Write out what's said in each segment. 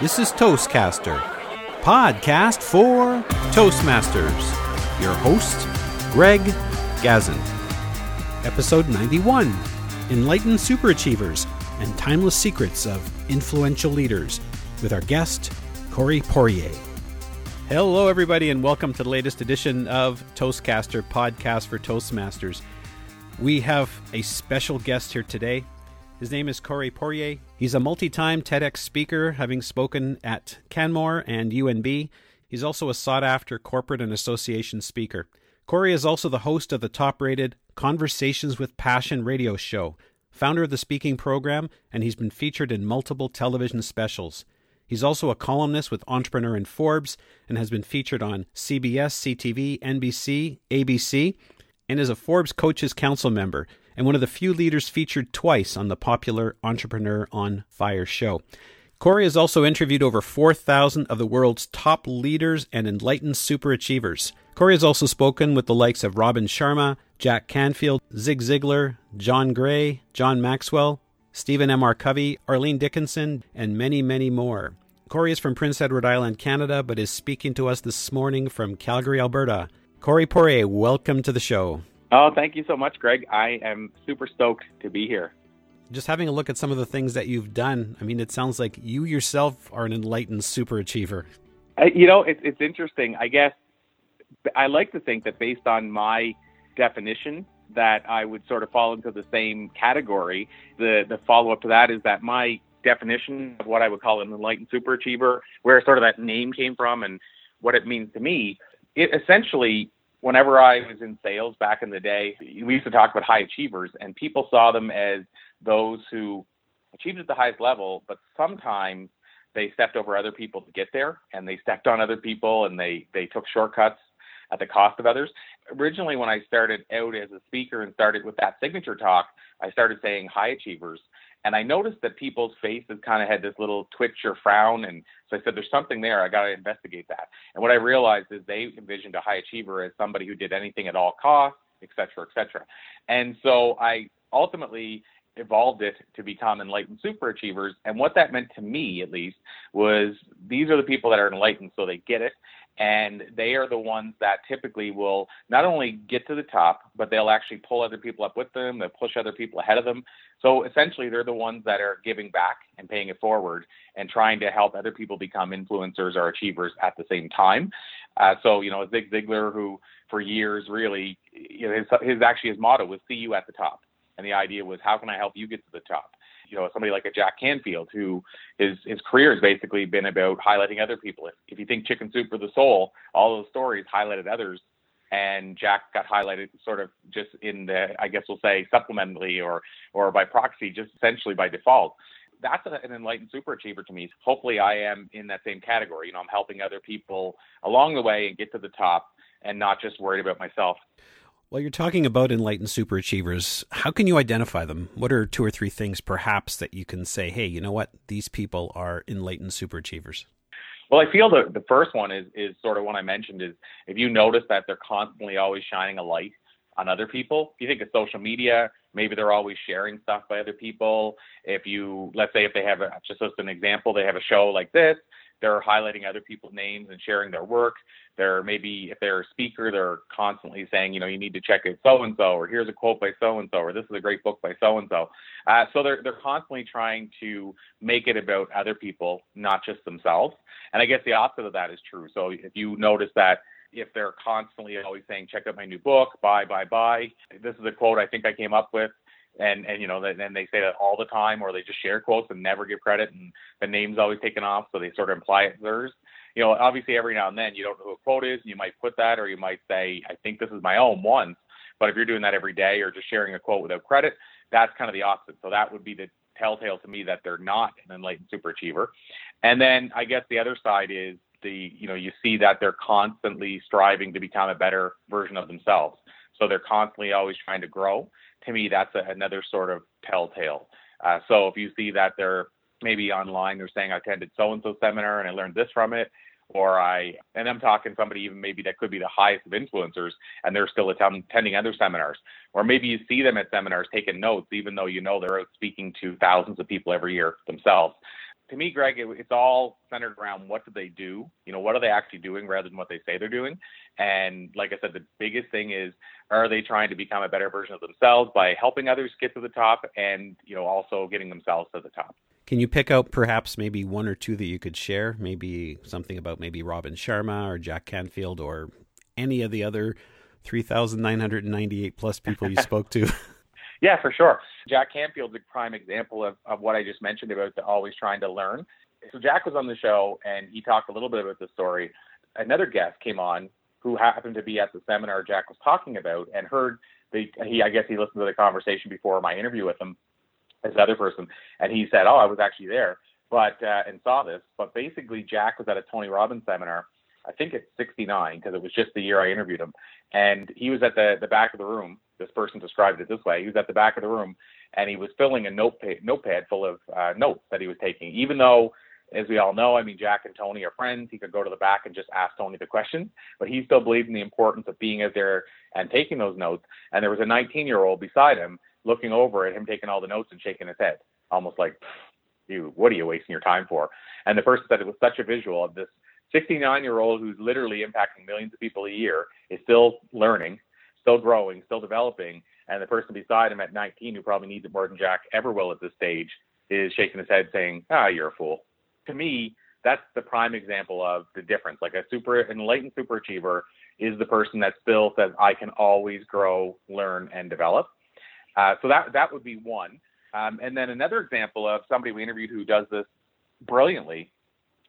This is Toastcaster, podcast for Toastmasters. Your host, Greg Gazin. Episode 91 Enlightened Superachievers and Timeless Secrets of Influential Leaders with our guest, Corey Poirier. Hello, everybody, and welcome to the latest edition of Toastcaster, podcast for Toastmasters. We have a special guest here today. His name is Corey Poirier. He's a multi time TEDx speaker, having spoken at Canmore and UNB. He's also a sought after corporate and association speaker. Corey is also the host of the top rated Conversations with Passion radio show, founder of the speaking program, and he's been featured in multiple television specials. He's also a columnist with Entrepreneur and Forbes and has been featured on CBS, CTV, NBC, ABC, and is a Forbes Coaches Council member and one of the few leaders featured twice on the popular Entrepreneur on Fire show. Corey has also interviewed over 4,000 of the world's top leaders and enlightened superachievers. Corey has also spoken with the likes of Robin Sharma, Jack Canfield, Zig Ziglar, John Gray, John Maxwell, Stephen M. R. Covey, Arlene Dickinson, and many, many more. Corey is from Prince Edward Island, Canada, but is speaking to us this morning from Calgary, Alberta. Corey Poirier, welcome to the show. Oh, thank you so much, Greg. I am super stoked to be here. Just having a look at some of the things that you've done, I mean, it sounds like you yourself are an enlightened super achiever. you know, it's it's interesting. I guess I like to think that based on my definition, that I would sort of fall into the same category. The the follow up to that is that my definition of what I would call an enlightened super achiever, where sort of that name came from and what it means to me, it essentially whenever I was in sales back in the day, we used to talk about high achievers, and people saw them as those who achieved at the highest level, but sometimes they stepped over other people to get there, and they stepped on other people, and they they took shortcuts at the cost of others. Originally, when I started out as a speaker and started with that signature talk, I started saying high achievers. And I noticed that people's faces kind of had this little twitch or frown. And so I said, there's something there. I got to investigate that. And what I realized is they envisioned a high achiever as somebody who did anything at all costs, et cetera, et cetera. And so I ultimately evolved it to become enlightened superachievers. And what that meant to me, at least, was these are the people that are enlightened so they get it and they are the ones that typically will not only get to the top, but they'll actually pull other people up with them. They'll push other people ahead of them. So essentially, they're the ones that are giving back and paying it forward and trying to help other people become influencers or achievers at the same time. Uh, so you know, Zig Ziglar, who for years really, you know, his, his actually his motto was "See you at the top," and the idea was, how can I help you get to the top? You know somebody like a Jack Canfield who his his career has basically been about highlighting other people. If, if you think Chicken Soup for the Soul, all those stories highlighted others, and Jack got highlighted sort of just in the I guess we'll say supplementally or or by proxy, just essentially by default. That's an enlightened superachiever to me. Hopefully, I am in that same category. You know, I'm helping other people along the way and get to the top, and not just worried about myself. Well, you're talking about enlightened superachievers. How can you identify them? What are two or three things, perhaps, that you can say, hey, you know what? These people are enlightened superachievers. Well, I feel the, the first one is, is sort of what I mentioned is if you notice that they're constantly always shining a light on other people. If you think of social media, maybe they're always sharing stuff by other people. If you, let's say, if they have a, just as an example, they have a show like this, they're highlighting other people's names and sharing their work. They're maybe if they're a speaker, they're constantly saying, you know, you need to check out so and so, or here's a quote by so and so, or this is a great book by so and so. So they're they're constantly trying to make it about other people, not just themselves. And I guess the opposite of that is true. So if you notice that if they're constantly always saying, check out my new book, buy, buy, buy. This is a quote I think I came up with and and you know then they say that all the time or they just share quotes and never give credit and the name's always taken off so they sort of imply it's theirs you know obviously every now and then you don't know who a quote is and you might put that or you might say i think this is my own once but if you're doing that every day or just sharing a quote without credit that's kind of the opposite. So that would be the telltale to me that they're not an enlightened superachiever. And then i guess the other side is the you know you see that they're constantly striving to become a better version of themselves. So they're constantly always trying to grow to me, that's a, another sort of telltale. Uh, so if you see that they're maybe online, they're saying I attended so and so seminar and I learned this from it, or I, and I'm talking somebody even maybe that could be the highest of influencers and they're still attending other seminars, or maybe you see them at seminars taking notes, even though you know they're out speaking to thousands of people every year themselves. To me, Greg, it, it's all centered around what do they do? You know, what are they actually doing rather than what they say they're doing? And like I said, the biggest thing is, are they trying to become a better version of themselves by helping others get to the top and, you know, also getting themselves to the top? Can you pick out perhaps maybe one or two that you could share? Maybe something about maybe Robin Sharma or Jack Canfield or any of the other 3,998 plus people you spoke to? Yeah, for sure. Jack Canfield's a prime example of, of what I just mentioned about the always trying to learn. So Jack was on the show and he talked a little bit about the story. Another guest came on who happened to be at the seminar Jack was talking about and heard the he I guess he listened to the conversation before my interview with him, this other person, and he said, "Oh, I was actually there." But uh, and saw this, but basically Jack was at a Tony Robbins seminar I think it's 69 because it was just the year I interviewed him. And he was at the, the back of the room. This person described it this way. He was at the back of the room and he was filling a notepad, notepad full of uh, notes that he was taking, even though as we all know, I mean, Jack and Tony are friends. He could go to the back and just ask Tony the question, but he still believed in the importance of being out there and taking those notes. And there was a 19 year old beside him looking over at him taking all the notes and shaking his head, almost like, you, what are you wasting your time for? And the person said it was such a visual of this 69 year old who's literally impacting millions of people a year is still learning, still growing, still developing, and the person beside him at 19 who probably needs it more than Jack ever will at this stage is shaking his head saying, "Ah, you're a fool." To me, that's the prime example of the difference. Like a super enlightened superachiever is the person that still says, "I can always grow, learn, and develop." Uh, so that that would be one. Um, and then another example of somebody we interviewed who does this brilliantly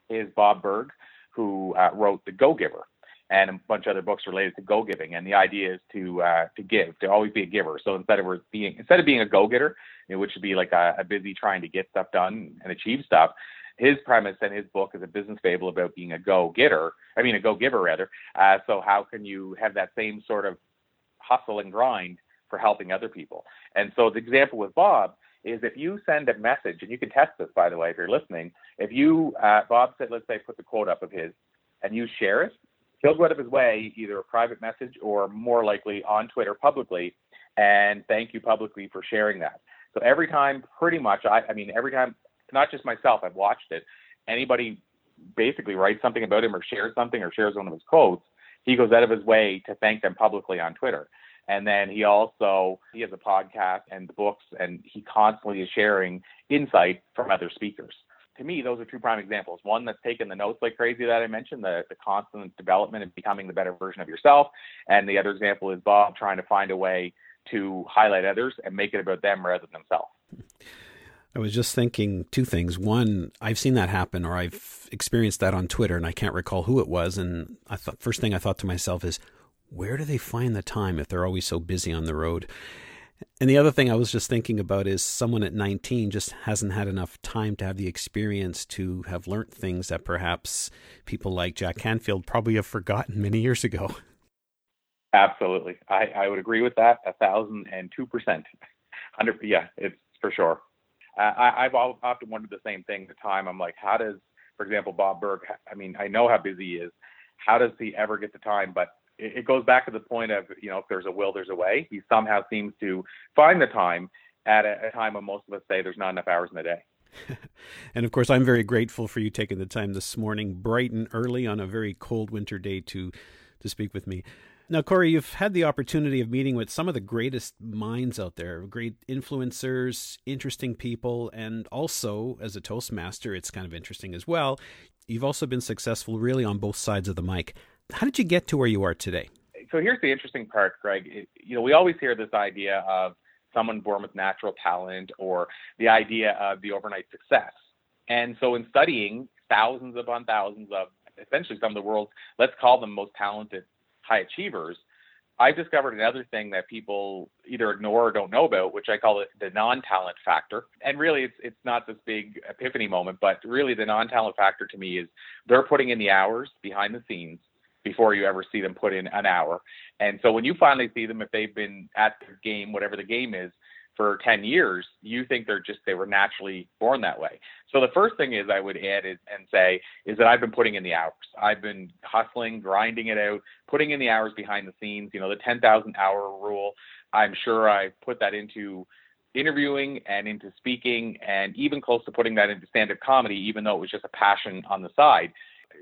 is Bob Burg who uh, wrote The Go Giver and a bunch of other books related to go giving. And the idea is to uh, to give, to always be a giver. So instead of being instead of being a go getter, you know, which would be like a, a busy trying to get stuff done and achieve stuff, his premise and his book is a business fable about being a go getter. I mean, a go giver rather. Uh, so how can you have that same sort of hustle and grind for helping other people? And so the example with Bob is if you send a message, and you can test this by the way if you're listening. If you, uh, Bob said, let's say, put the quote up of his, and you share it, he'll go out of his way, either a private message or more likely on Twitter publicly, and thank you publicly for sharing that. So every time, pretty much, I, I mean, every time, not just myself, I've watched it. Anybody basically writes something about him or shares something or shares one of his quotes, he goes out of his way to thank them publicly on Twitter. And then he also he has a podcast and books, and he constantly is sharing insight from other speakers. To me, those are two prime examples. One that's taken the notes like crazy that I mentioned, the, the constant development and becoming the better version of yourself. And the other example is Bob trying to find a way to highlight others and make it about them rather than themselves. I was just thinking two things. One, I've seen that happen, or I've experienced that on Twitter, and I can't recall who it was. And I thought first thing I thought to myself is, where do they find the time if they're always so busy on the road? And the other thing I was just thinking about is someone at 19 just hasn't had enough time to have the experience to have learned things that perhaps people like Jack Canfield probably have forgotten many years ago. Absolutely. I, I would agree with that a thousand and two percent. Hundred, yeah, it's for sure. I, I've often wondered the same thing. The time I'm like, how does, for example, Bob Burg? I mean, I know how busy he is. How does he ever get the time? But it goes back to the point of you know if there's a will there's a way. He somehow seems to find the time at a, a time when most of us say there's not enough hours in the day. And of course i'm very grateful for you taking the time this morning bright and early on a very cold winter day to to speak with me. Now corey you've had the opportunity of meeting with some of the greatest minds out there great influencers interesting people and also as a toastmaster it's kind of interesting as well. You've also been successful really on both sides of the mic how did you get to where you are today? So here's the interesting part, Greg. You know, we always hear this idea of someone born with natural talent or the idea of the overnight success. And so in studying thousands upon thousands of essentially some of the world's, let's call them most talented high achievers, I've discovered another thing that people either ignore or don't know about, which I call it the non-talent factor. And really, it's it's not this big epiphany moment, but really the non-talent factor to me is they're putting in the hours behind the scenes before you ever see them put in an hour. And so when you finally see them, if they've been at the game, whatever the game is, for 10 years, you think they're just, they were naturally born that way. So the first thing is I would add is, and say is that I've been putting in the hours. I've been hustling, grinding it out, putting in the hours behind the scenes, you know, the 10,000 hour rule. I'm sure I put that into interviewing and into speaking and even close to putting that into stand up comedy, even though it was just a passion on the side.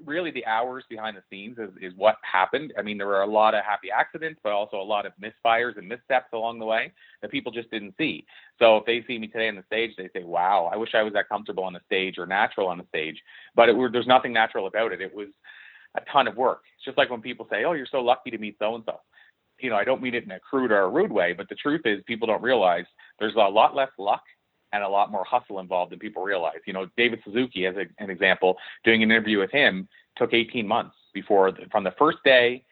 Really, the hours behind the scenes is, is what happened. I mean, there were a lot of happy accidents, but also a lot of misfires and missteps along the way that people just didn't see. So if they see me today on the stage, they say, "Wow, I wish I was that comfortable on the stage or natural on the stage." But it, there's nothing natural about it. It was a ton of work. It's just like when people say, "Oh, you're so lucky to meet so and so." You know, I don't mean it in a crude or a rude way, but the truth is, people don't realize there's a lot less luck and a lot more hustle involved than people realize. You know, David Suzuki, as a, an example, doing an interview with him took 18 months before, the, from the first day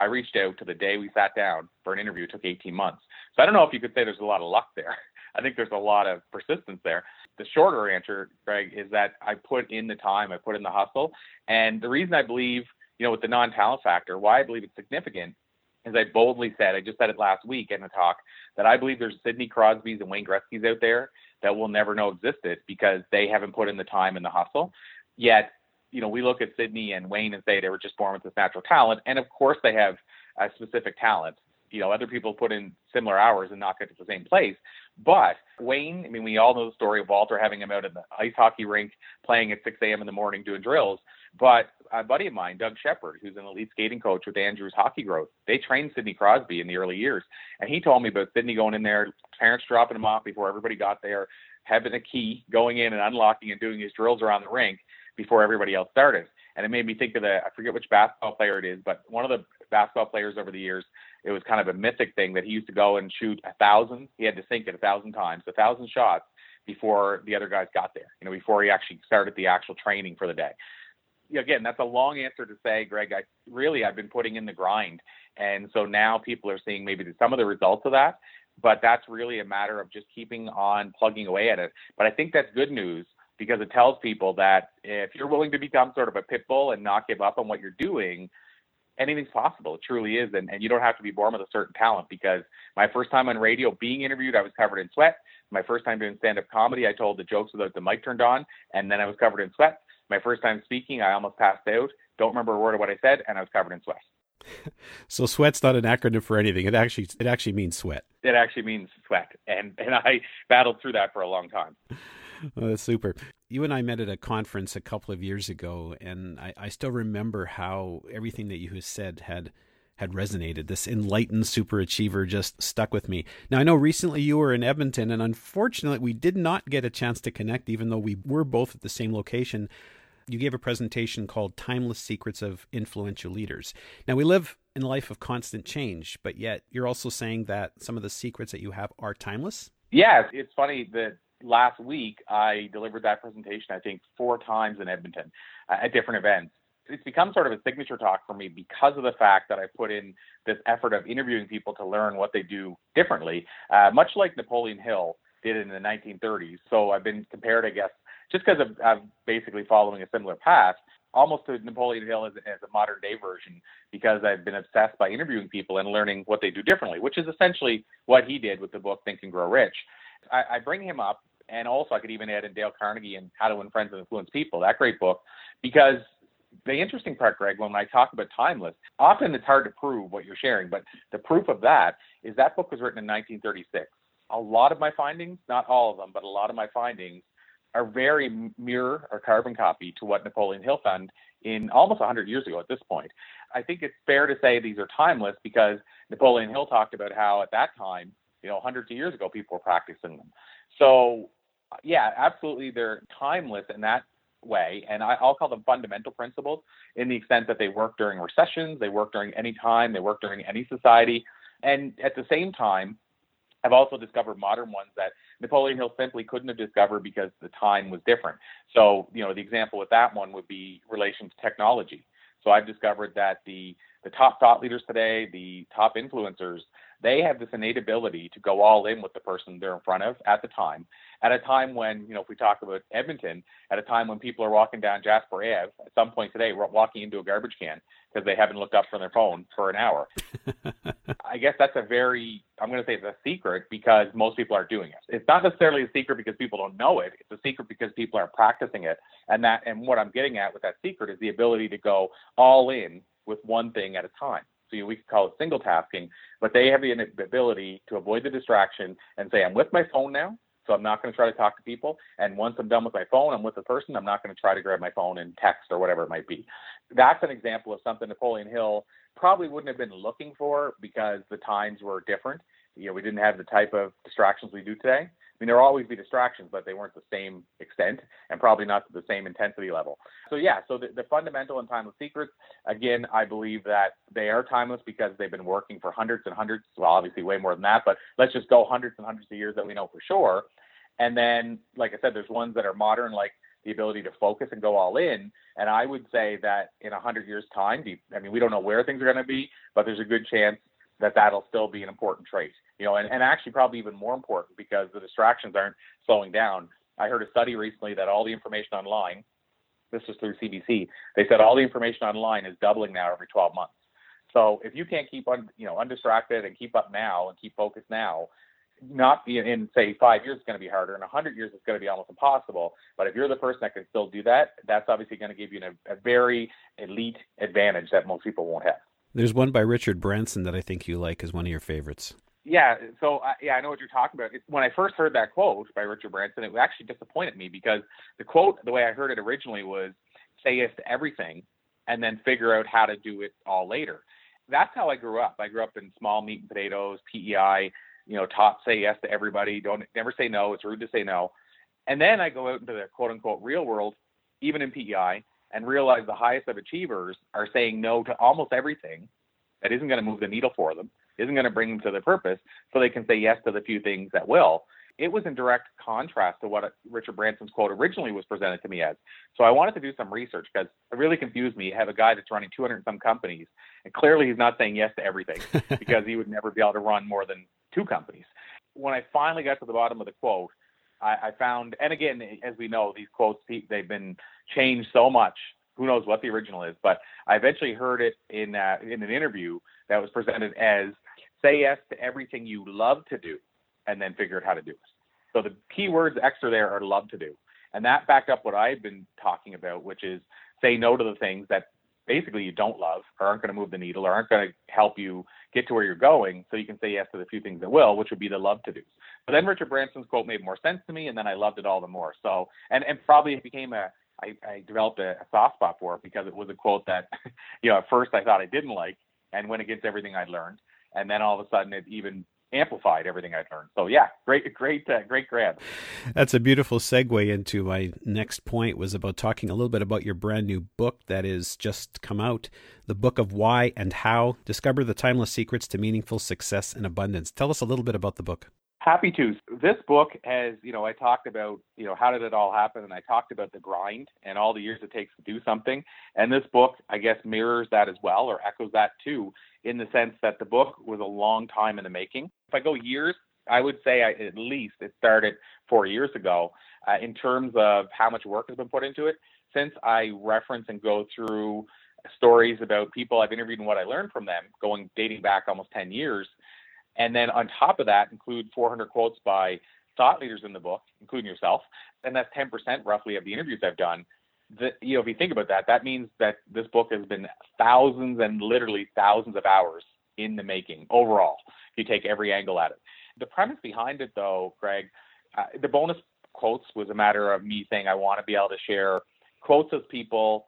I reached out to the day we sat down for an interview, it took 18 months. So I don't know if you could say there's a lot of luck there. I think there's a lot of persistence there. The shorter answer, Greg, is that I put in the time, I put in the hustle. And the reason I believe, you know, with the non talent factor, why I believe it's significant as I boldly said, I just said it last week in a talk, that I believe there's Sidney Crosby's and Wayne Gretzky's out there that we'll never know existed because they haven't put in the time and the hustle. Yet, you know, we look at Sidney and Wayne and say they were just born with this natural talent, and of course they have a specific talent. You know, other people put in similar hours and not get to the same place. But Wayne, I mean, we all know the story of Walter having him out in the ice hockey rink playing at 6 a.m. in the morning doing drills. But a buddy of mine, Doug Shepard, who's an elite skating coach with Andrews Hockey Growth, they trained Sidney Crosby in the early years. And he told me about Sidney going in there, parents dropping him off before everybody got there, having a key, going in and unlocking and doing his drills around the rink before everybody else started. And it made me think of the, I forget which basketball player it is, but one of the basketball players over the years, it was kind of a mythic thing that he used to go and shoot a thousand. He had to sink it a thousand times, a thousand shots before the other guys got there, you know, before he actually started the actual training for the day again, that's a long answer to say, Greg. I really I've been putting in the grind, and so now people are seeing maybe some of the results of that. But that's really a matter of just keeping on plugging away at it. But I think that's good news because it tells people that if you're willing to become sort of a pit bull and not give up on what you're doing, anything's possible. It truly is. And, and you don't have to be born with a certain talent because my first time on radio being interviewed, I was covered in sweat. My first time doing stand up comedy, I told the jokes without the mic turned on, and then I was covered in sweat. My first time speaking, I almost passed out. Don't remember a word of what I said, and I was covered in sweat. so sweat's not an acronym for anything. It actually it actually means sweat. It actually means sweat, and and I battled through that for a long time. Oh, that's super. You and I met at a conference a couple of years ago, and I, I still remember how everything that you said had had resonated. This enlightened super achiever just stuck with me. Now, I know recently you were in Edmonton, and unfortunately, we did not get a chance to connect, even though we were both at the same location. You gave a presentation called Timeless Secrets of Influential Leaders. Now, we live in a life of constant change, but yet you're also saying that some of the secrets that you have are timeless? Yes, it's funny that last week I delivered that presentation, I think, four times in Edmonton uh, at different events it's become sort of a signature talk for me because of the fact that I put in this effort of interviewing people to learn what they do differently, uh, much like Napoleon Hill did in the 1930s. So I've been compared, I guess, just because I'm basically following a similar path, almost to Napoleon Hill as, as a modern day version, because I've been obsessed by interviewing people and learning what they do differently, which is essentially what he did with the book Think and Grow Rich. I, I bring him up and also I could even add in Dale Carnegie and How to Win Friends and Influence People, that great book, because the interesting part, Greg, when I talk about timeless, often it's hard to prove what you're sharing, but the proof of that is that book was written in 1936. A lot of my findings, not all of them, but a lot of my findings are very mirror or carbon copy to what Napoleon Hill found in almost 100 years ago at this point. I think it's fair to say these are timeless because Napoleon Hill talked about how at that time, you know, hundreds of years ago, people were practicing them. So, yeah, absolutely, they're timeless in that way, and I, will call them fundamental principles in the extent that they work during recessions, they work during any time, they work during any society, and at the same time, I've also discovered modern ones that Napoleon Hill simply couldn't have discovered because the time was different. So, you know, the example with that one would be relation to technology. So I've discovered that the the top thought leaders today, the top influencers, they have this innate ability to go all in with the person they're in front of at the time. At a time when, you know, if we talk about Edmonton, at a time when people are walking down Jasper Ave, at some point today, we're walking into a garbage can because they haven't looked up from their phone for an hour. I guess that's a very, I'm going to say it's a secret because most people are doing it. It's not necessarily a secret because people don't know it. It's a secret because people are practicing it. And that, and what I'm getting at with that secret is the ability to go all in with one thing at a time. So we could call it single tasking, but they have the ability to avoid the distraction and say, I'm with my phone now, so I'm not going to try to talk to people. And once I'm done with my phone, I'm with the person. I'm not going to try to grab my phone and text or whatever it might be. That's an example of something Napoleon Hill probably wouldn't have been looking for because the times were different. You know, we didn't have the type of distractions we do today. I mean, there will always be distractions, but they weren't the same extent and probably not to the same intensity level. So, yeah, so the, the fundamental and timeless secrets, again, I believe that they are timeless because they've been working for hundreds and hundreds, well, obviously way more than that, but let's just go hundreds and hundreds of years that we know for sure. And then, like I said, there's ones that are modern, like the ability to focus and go all in. And I would say that in a 100 years' time, I mean, we don't know where things are going to be, but there's a good chance that that'll still be an important trait. You know, and, and actually probably even more important because the distractions aren't slowing down. I heard a study recently that all the information online, this was through CBC, they said all the information online is doubling now every 12 months. So if you can't keep un, you know undistracted and keep up now and keep focused now, not in, in say five years it's going to be harder. In a hundred years it's going to be almost impossible. But if you're the person that can still do that, that's obviously going to give you an, a very elite advantage that most people won't have. There's one by Richard Branson that I think you like as one of your favorites. Yeah, so uh, yeah, I know what you're talking about. It, when I first heard that quote by Richard Branson, it actually disappointed me because the quote, the way I heard it originally, was "say yes to everything, and then figure out how to do it all later." That's how I grew up. I grew up in small meat and potatoes, PEI. You know, taught say yes to everybody. Don't never say no. It's rude to say no. And then I go out into the quote unquote real world, even in PEI, and realize the highest of achievers are saying no to almost everything that isn't going to move the needle for them, isn't going to bring them to their purpose, so they can say yes to the few things that will. It was in direct contrast to what Richard Branson's quote originally was presented to me as. So I wanted to do some research because it really confused me. You have a guy that's running 200 some companies, and clearly he's not saying yes to everything because he would never be able to run more than two companies. When I finally got to the bottom of the quote, I, I found, and again, as we know, these quotes they've been changed so much. Who knows what the original is? But I eventually heard it in uh, in an interview that was presented as "Say yes to everything you love to do, and then figure out how to do it." So the key words extra there are "love to do," and that backed up what I've been talking about, which is say no to the things that basically you don't love or aren't going to move the needle or aren't going to help you get to where you're going. So you can say yes to the few things that will which would be the love to do. But then richard branson's quote made more sense to me and then i loved it all the more. So and and probably it became a I, I developed a, a soft spot for it because it was a quote that you know at first i thought i didn't like and went against everything i'd learned and then all of a sudden it even amplified everything I'd learned. So yeah, great, great, uh, great grab. That's a beautiful segue into my next point was about talking a little bit about your brand new book that is just come out, the book of why and how discover the timeless secrets to meaningful success and abundance. Tell us a little bit about the book. Happy to. This book has, you know, I talked about, you know, how did it all happen, and I talked about the grind and all the years it takes to do something. And this book, I guess, mirrors that as well, or echoes that too, in the sense that the book was a long time in the making. If I go years, I would say I, at least it started four years ago. Uh, in terms of how much work has been put into it, since I reference and go through stories about people I've interviewed and what I learned from them, going dating back almost 10 years and then on top of that, include 400 quotes by thought leaders in the book, including yourself. And that's 10% roughly of the interviews I've done. The, you know, if you think about that, that means that this book has been thousands and literally thousands of hours in the making overall. If you take every angle at it. The premise behind it, though, Greg, uh, the bonus quotes was a matter of me saying I want to be able to share quotes of people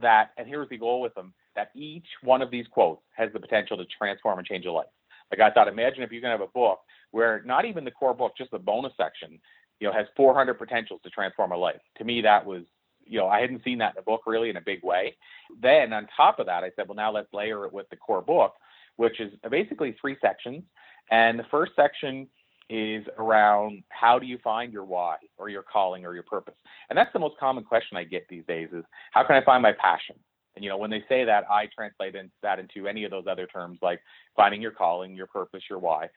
that, and here's the goal with them, that each one of these quotes has the potential to transform and change a life. Like I thought, imagine if you can have a book where not even the core book, just the bonus section, you know, has 400 potentials to transform a life. To me, that was, you know, I hadn't seen that in a book really in a big way. Then on top of that, I said, well, now let's layer it with the core book, which is basically three sections. And the first section is around how do you find your why or your calling or your purpose? And that's the most common question I get these days is how can I find my passion? And you know, when they say that, I translate that into any of those other terms like finding your calling, your purpose, your why.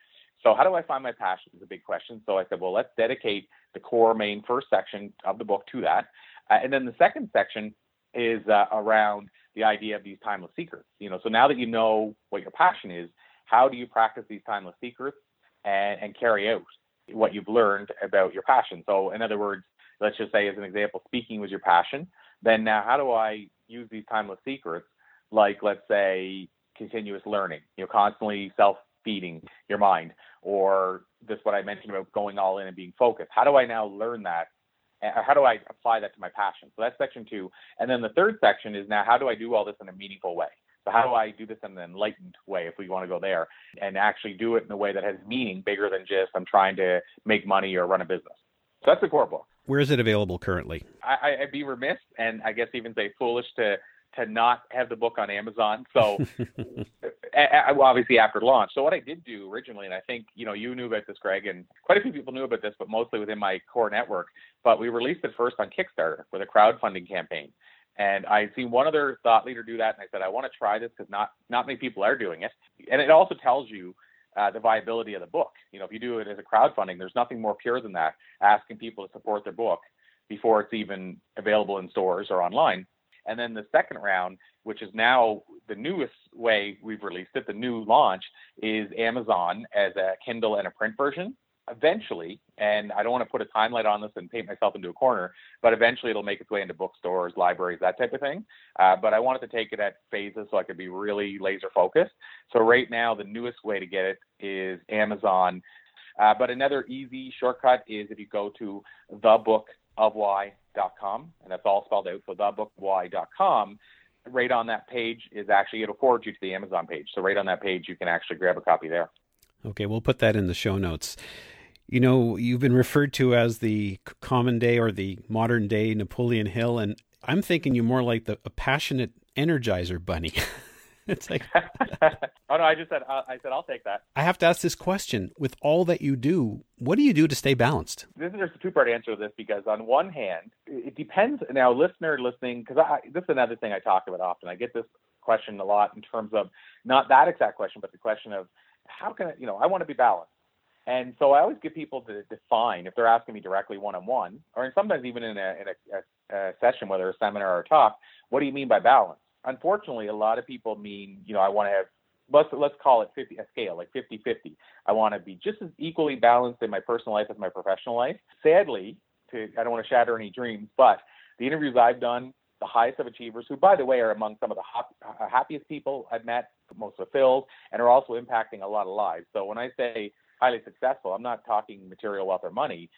So how do I find my passion is a big question. So I said, well, let's dedicate the core main first section of the book to that. Uh, and then the second section is uh, around the idea of these timeless secrets. You know, so now that you know what your passion is, how do you practice these timeless secrets and, and carry out what you've learned about your passion? So in other words, let's just say as an example, speaking was your passion. Then now how do I use these timeless secrets, like let's say continuous learning, you know, constantly self feeding your mind, or this what I mentioned about going all in and being focused. How do I now learn that? How do I apply that to my passion? So that's section two. And then the third section is now how do I do all this in a meaningful way? So how do I do this in an enlightened way, if we want to go there, and actually do it in a way that has meaning bigger than just I'm trying to make money or run a business? So that's the core book. Where is it available currently? I, I'd be remiss and I guess even say foolish to to not have the book on Amazon. So obviously after launch. So what I did do originally, and I think you know you knew about this, Greg, and quite a few people knew about this, but mostly within my core network. But we released it first on Kickstarter with a crowdfunding campaign. And I had seen one other thought leader do that, and I said I want to try this because not not many people are doing it. And it also tells you uh, the viability of the book. You know, if you do it as a crowdfunding, there's nothing more pure than that. Asking people to support their book before it's even available in stores or online. And then the second round, which is now the newest way we've released it, the new launch is Amazon as a Kindle and a print version. Eventually, and I don't want to put a timeline on this and paint myself into a corner, but eventually it'll make its way into bookstores, libraries, that type of thing. Uh, but I wanted to take it at phases so I could be really laser focused. So right now, the newest way to get it is Amazon. Uh, but another easy shortcut is if you go to thebookofwhy.com, and that's all spelled out. So thebookofwhy.com. Right on that page is actually it'll forward you to the Amazon page. So right on that page, you can actually grab a copy there. Okay, we'll put that in the show notes. You know, you've been referred to as the common day or the modern day Napoleon Hill, and I'm thinking you're more like the a passionate energizer bunny. it's like, oh no, I just said uh, I said I'll take that. I have to ask this question: with all that you do, what do you do to stay balanced? This is just a two-part answer to this because on one hand, it depends. Now, listener listening, because this is another thing I talk about often. I get this question a lot in terms of not that exact question, but the question of how can I, you know, I want to be balanced. And so I always get people to define if they're asking me directly one on one, or sometimes even in a, in a, a, session, whether a seminar or a talk, what do you mean by balance? Unfortunately, a lot of people mean, you know, I want to have let's let's call it 50 a scale like 50 50 i want to be just as equally balanced in my personal life as my professional life. Sadly to i don't want to shatter any dreams but the interviews i've done the highest of achievers who by the way are among some of the uh, happiest people i've met most fulfilled and are also impacting a lot of lives. So when i say highly successful, I'm not talking material wealth or money.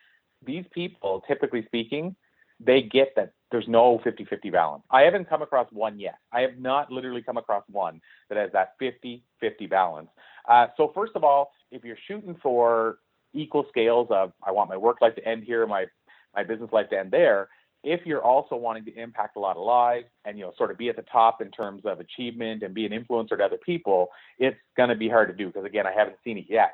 These people, typically speaking, they get that there's no 50 50 balance. I haven't come across one yet. I have not literally come across one that has that 50 50 balance. Uh, so, first of all, if you're shooting for equal scales of I want my work life to end here, my, my business life to end there, if you're also wanting to impact a lot of lives and you know sort of be at the top in terms of achievement and be an influencer to other people, it's going to be hard to do because again, I haven't seen it yet.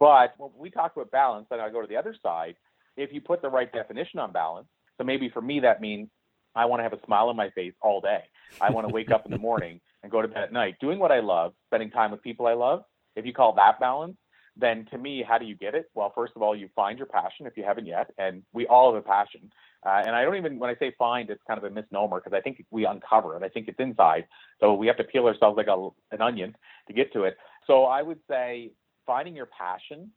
But when we talk about balance, then I go to the other side. If you put the right definition on balance, so maybe for me that means I want to have a smile on my face all day. I want to wake up in the morning and go to bed at night doing what I love, spending time with people I love. If you call that balance, then to me, how do you get it? Well, first of all, you find your passion if you haven't yet, and we all have a passion. Uh, and I don't even, when I say find, it's kind of a misnomer because I think we uncover it. I think it's inside. So we have to peel ourselves like a, an onion to get to it. So I would say finding your passion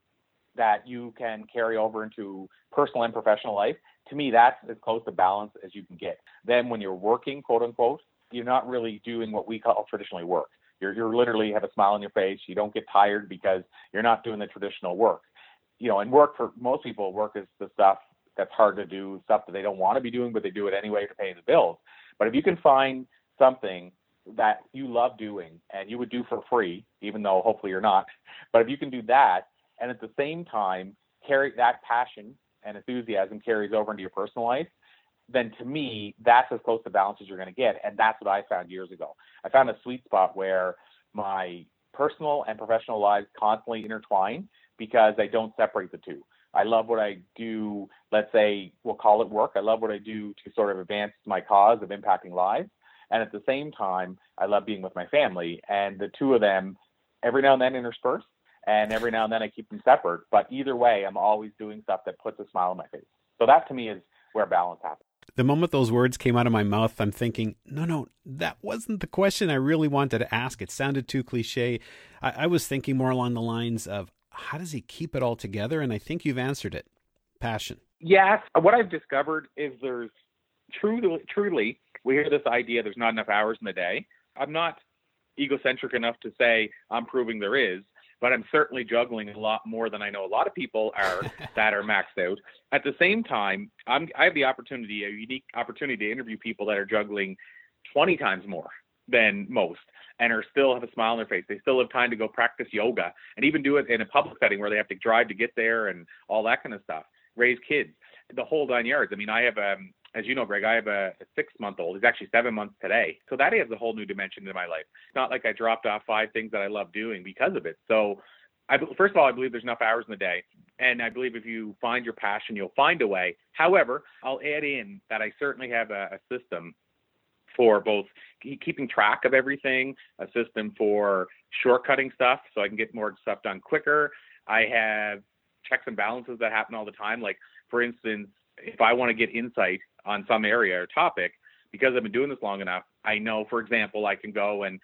that you can carry over into personal and professional life, to me, that's as close to balance as you can get. Then when you're working, quote unquote, you're not really doing what we call traditionally work. You're, you're literally have a smile on your face. You don't get tired because you're not doing the traditional work. You know, and work for most people, work is the stuff that's hard to do, stuff that they don't want to be doing, but they do it anyway to pay the bills. But if you can find something that you love doing and you would do for free, even though hopefully you're not. But if you can do that and at the same time carry that passion and enthusiasm carries over into your personal life, then to me, that's as close to balance as you're going to get. And that's what I found years ago. I found a sweet spot where my personal and professional lives constantly intertwine because I don't separate the two. I love what I do. Let's say we'll call it work. I love what I do to sort of advance my cause of impacting lives. And at the same time, I love being with my family. And the two of them, every now and then intersperse, and every now and then I keep them separate. But either way, I'm always doing stuff that puts a smile on my face. So that to me is where balance happens. The moment those words came out of my mouth, I'm thinking, no, no, that wasn't the question I really wanted to ask. It sounded too cliche. I, I was thinking more along the lines of how does he keep it all together? And I think you've answered it passion. Yes. What I've discovered is there's truly, truly we hear this idea there's not enough hours in the day. I'm not egocentric enough to say I'm proving there is, but I'm certainly juggling a lot more than I know a lot of people are that are maxed out. At the same time, I'm, I have the opportunity, a unique opportunity to interview people that are juggling 20 times more than most and are still have a smile on their face. They still have time to go practice yoga and even do it in a public setting where they have to drive to get there and all that kind of stuff. Raise kids, the whole nine yards. I mean, I have um, as you know, Greg, I have a, a six month old. He's actually seven months today. So that adds a whole new dimension to my life. It's not like I dropped off five things that I love doing because of it. So I, first of all, I believe there's enough hours in the day. And I believe if you find your passion, you'll find a way. However, I'll add in that I certainly have a, a system for both keeping track of everything, a system for shortcutting stuff so I can get more stuff done quicker. I have checks and balances that happen all the time. Like, for instance, if I want to get insight on some area or topic, because I've been doing this long enough, I know, for example, I can go and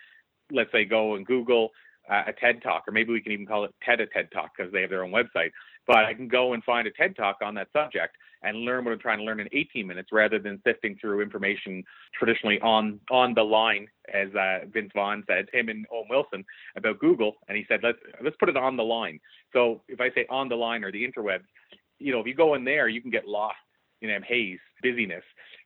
let's say go and Google uh, a TED Talk, or maybe we can even call it TED a TED Talk because they have their own website. But I can go and find a TED Talk on that subject and learn what I'm trying to learn in 18 minutes rather than sifting through information traditionally on on the line, as uh, Vince Vaughn said, him and Owen Wilson about Google, and he said let's let's put it on the line. So if I say on the line or the interwebs, you know, if you go in there, you can get lost in a haze, busyness.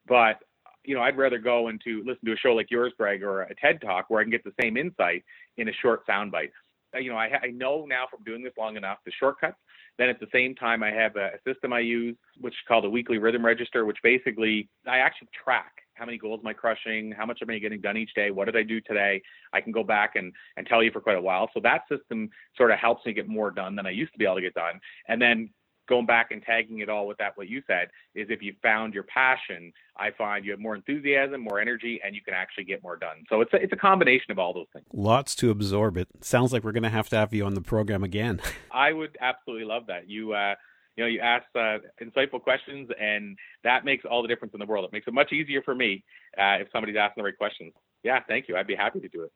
But you know, I'd rather go into listen to a show like yours, Greg, or a TED Talk where I can get the same insight in a short soundbite. Uh, you know, I, I know now from doing this long enough the shortcuts. Then at the same time, I have a, a system I use, which is called a weekly rhythm register, which basically I actually track how many goals am I crushing, how much am I getting done each day, what did I do today. I can go back and, and tell you for quite a while. So that system sort of helps me get more done than I used to be able to get done. And then going back and tagging it all with that what you said is if you found your passion i find you have more enthusiasm more energy and you can actually get more done. So it's a, it's a combination of all those things. Lots to absorb. It sounds like we're going to have to have you on the program again. I would absolutely love that. You uh you know you ask uh, insightful questions and that makes all the difference in the world. It makes it much easier for me uh, if somebody's asking the right questions. Yeah thank you. I'd be happy to do it.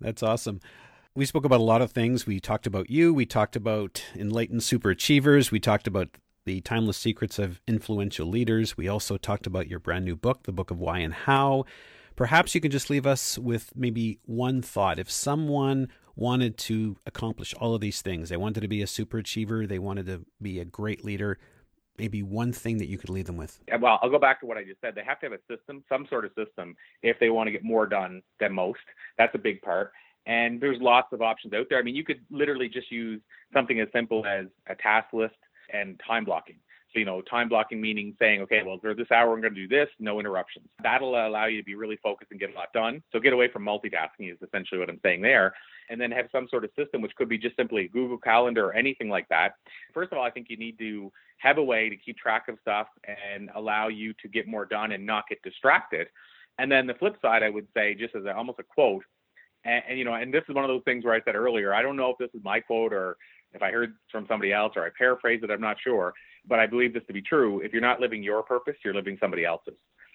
That's awesome we spoke about a lot of things. We talked about you. We talked about enlightened superachievers. We talked about the timeless secrets of influential leaders. We also talked about your brand new book, The Book of Why and How. Perhaps you can just leave us with maybe one thought. If someone wanted to accomplish all of these things, they wanted to be a superachiever, they wanted to be a great leader, maybe one thing that you could leave them with? Well, I'll go back to what I just said. They have to have a system, some sort of system, if they want to get more done than most. That's a big part. And there's lots of options out there. I mean, you could literally just use something as simple as a task list and time blocking. So, you know, time blocking meaning saying, okay, well, for this hour, I'm going to do this, no interruptions. That'll allow you to be really focused and get a lot done. So, get away from multitasking is essentially what I'm saying there. And then have some sort of system, which could be just simply Google Calendar or anything like that. First of all, I think you need to have a way to keep track of stuff and allow you to get more done and not get distracted. And then the flip side, I would say, just as a, almost a quote, and, and, you know, and this is one of those things where I said earlier, I don't know if this is my quote or if I heard from somebody else or I paraphrased it, I'm not sure, but I believe this to be true. If you're not living your purpose, you're living somebody else's.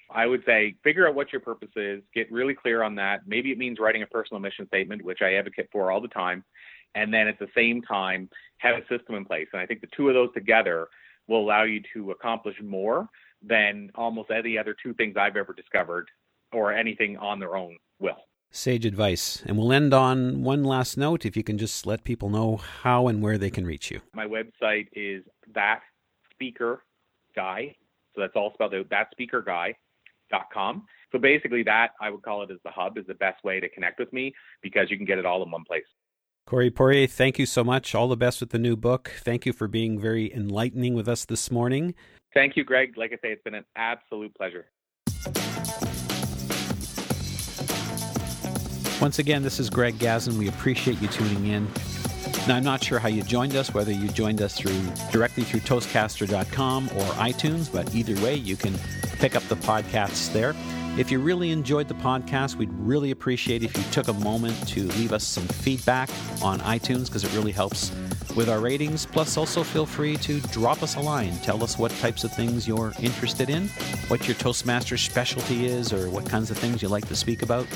I would say figure out what your purpose is, get really clear on that. Maybe it means writing a personal mission statement, which I advocate for all the time. And then at the same time, have a system in place. And I think the two of those together will allow you to accomplish more than almost any other two things I've ever discovered or anything on their own will. Sage advice. And we'll end on one last note if you can just let people know how and where they can reach you. My website is that speaker guy. So that's all spelled out thatspeakerguy.com. So basically, that I would call it as the hub is the best way to connect with me because you can get it all in one place. Corey Poirier, thank you so much. All the best with the new book. Thank you for being very enlightening with us this morning. Thank you, Greg. Like I say, it's been an absolute pleasure. Once again, this is Greg Gazin. We appreciate you tuning in. Now, I'm not sure how you joined us, whether you joined us through directly through Toastcaster.com or iTunes, but either way, you can pick up the podcasts there. If you really enjoyed the podcast, we'd really appreciate if you took a moment to leave us some feedback on iTunes because it really helps with our ratings. Plus, also feel free to drop us a line. Tell us what types of things you're interested in, what your Toastmasters specialty is, or what kinds of things you like to speak about.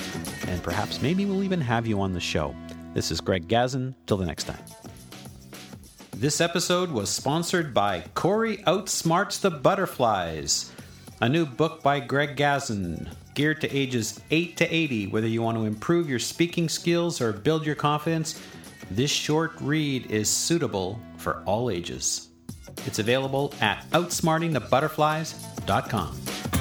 And perhaps maybe we'll even have you on the show. This is Greg Gazin. Till the next time. This episode was sponsored by Corey Outsmarts the Butterflies. a new book by Greg Gazin, geared to ages 8 to 80. Whether you want to improve your speaking skills or build your confidence, this short read is suitable for all ages. It's available at outsmartingthebutterflies.com.